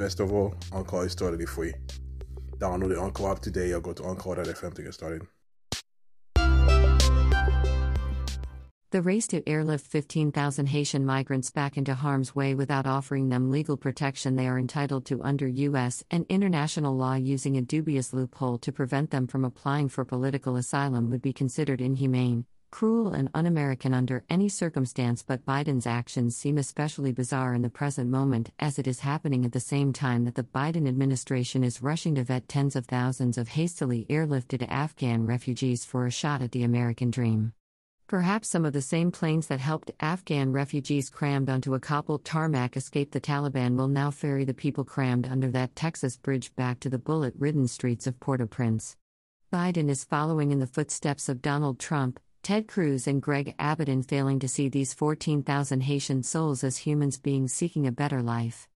Best of all, Anchor is totally free. Download the Anchor app today or go to Anchor.fm to get started. The race to airlift 15,000 Haitian migrants back into harm's way without offering them legal protection they are entitled to under U.S. and international law using a dubious loophole to prevent them from applying for political asylum would be considered inhumane, cruel and un American under any circumstance, but Biden's actions seem especially bizarre in the present moment as it is happening at the same time that the Biden administration is rushing to vet tens of thousands of hastily airlifted Afghan refugees for a shot at the American dream. Perhaps some of the same planes that helped Afghan refugees crammed onto a Kabul tarmac escape the Taliban will now ferry the people crammed under that Texas bridge back to the bullet ridden streets of Port au Prince. Biden is following in the footsteps of Donald Trump, Ted Cruz and Greg Abbott in failing to see these 14,000 Haitian souls as humans beings seeking a better life.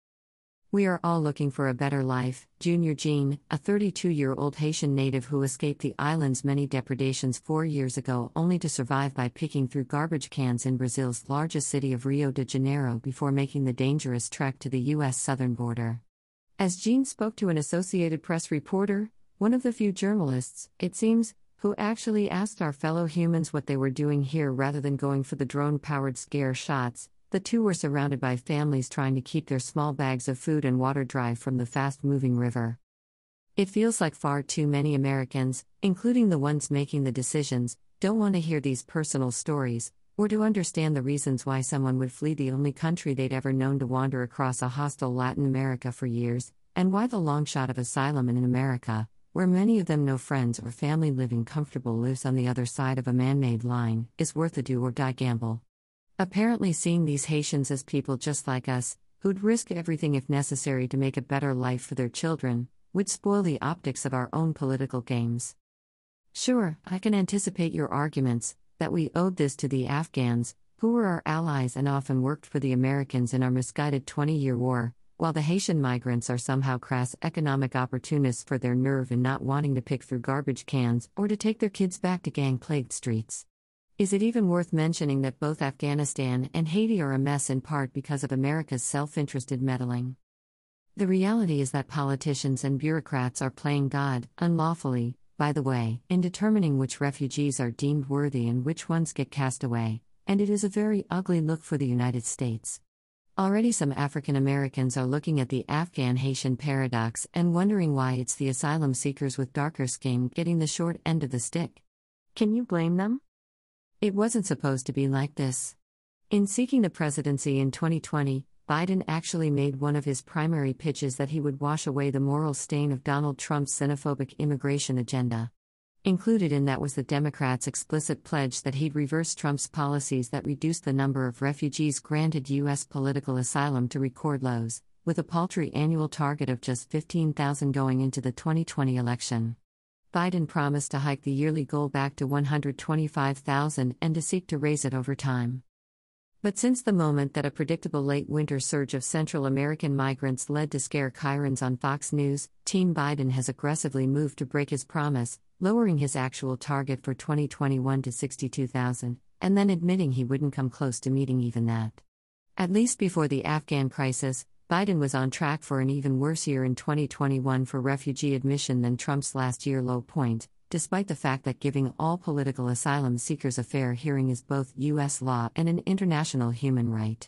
We are all looking for a better life. Junior Jean, a 32 year old Haitian native who escaped the island's many depredations four years ago only to survive by picking through garbage cans in Brazil's largest city of Rio de Janeiro before making the dangerous trek to the U.S. southern border. As Jean spoke to an Associated Press reporter, one of the few journalists, it seems, who actually asked our fellow humans what they were doing here rather than going for the drone powered scare shots. The two were surrounded by families trying to keep their small bags of food and water dry from the fast moving river. It feels like far too many Americans, including the ones making the decisions, don't want to hear these personal stories, or to understand the reasons why someone would flee the only country they'd ever known to wander across a hostile Latin America for years, and why the long shot of asylum in America, where many of them know friends or family living comfortable lives on the other side of a man made line, is worth a do or die gamble. Apparently, seeing these Haitians as people just like us, who'd risk everything if necessary to make a better life for their children, would spoil the optics of our own political games. Sure, I can anticipate your arguments that we owed this to the Afghans, who were our allies and often worked for the Americans in our misguided 20 year war, while the Haitian migrants are somehow crass economic opportunists for their nerve in not wanting to pick through garbage cans or to take their kids back to gang plagued streets. Is it even worth mentioning that both Afghanistan and Haiti are a mess in part because of America's self interested meddling? The reality is that politicians and bureaucrats are playing God, unlawfully, by the way, in determining which refugees are deemed worthy and which ones get cast away, and it is a very ugly look for the United States. Already, some African Americans are looking at the Afghan Haitian paradox and wondering why it's the asylum seekers with darker skin getting the short end of the stick. Can you blame them? It wasn't supposed to be like this. In seeking the presidency in 2020, Biden actually made one of his primary pitches that he would wash away the moral stain of Donald Trump's xenophobic immigration agenda. Included in that was the Democrats' explicit pledge that he'd reverse Trump's policies that reduced the number of refugees granted U.S. political asylum to record lows, with a paltry annual target of just 15,000 going into the 2020 election. Biden promised to hike the yearly goal back to 125,000 and to seek to raise it over time. But since the moment that a predictable late winter surge of Central American migrants led to scare Chirons on Fox News, Team Biden has aggressively moved to break his promise, lowering his actual target for 2021 to 62,000, and then admitting he wouldn't come close to meeting even that. At least before the Afghan crisis, Biden was on track for an even worse year in 2021 for refugee admission than Trump's last year low point, despite the fact that giving all political asylum seekers a fair hearing is both U.S. law and an international human right.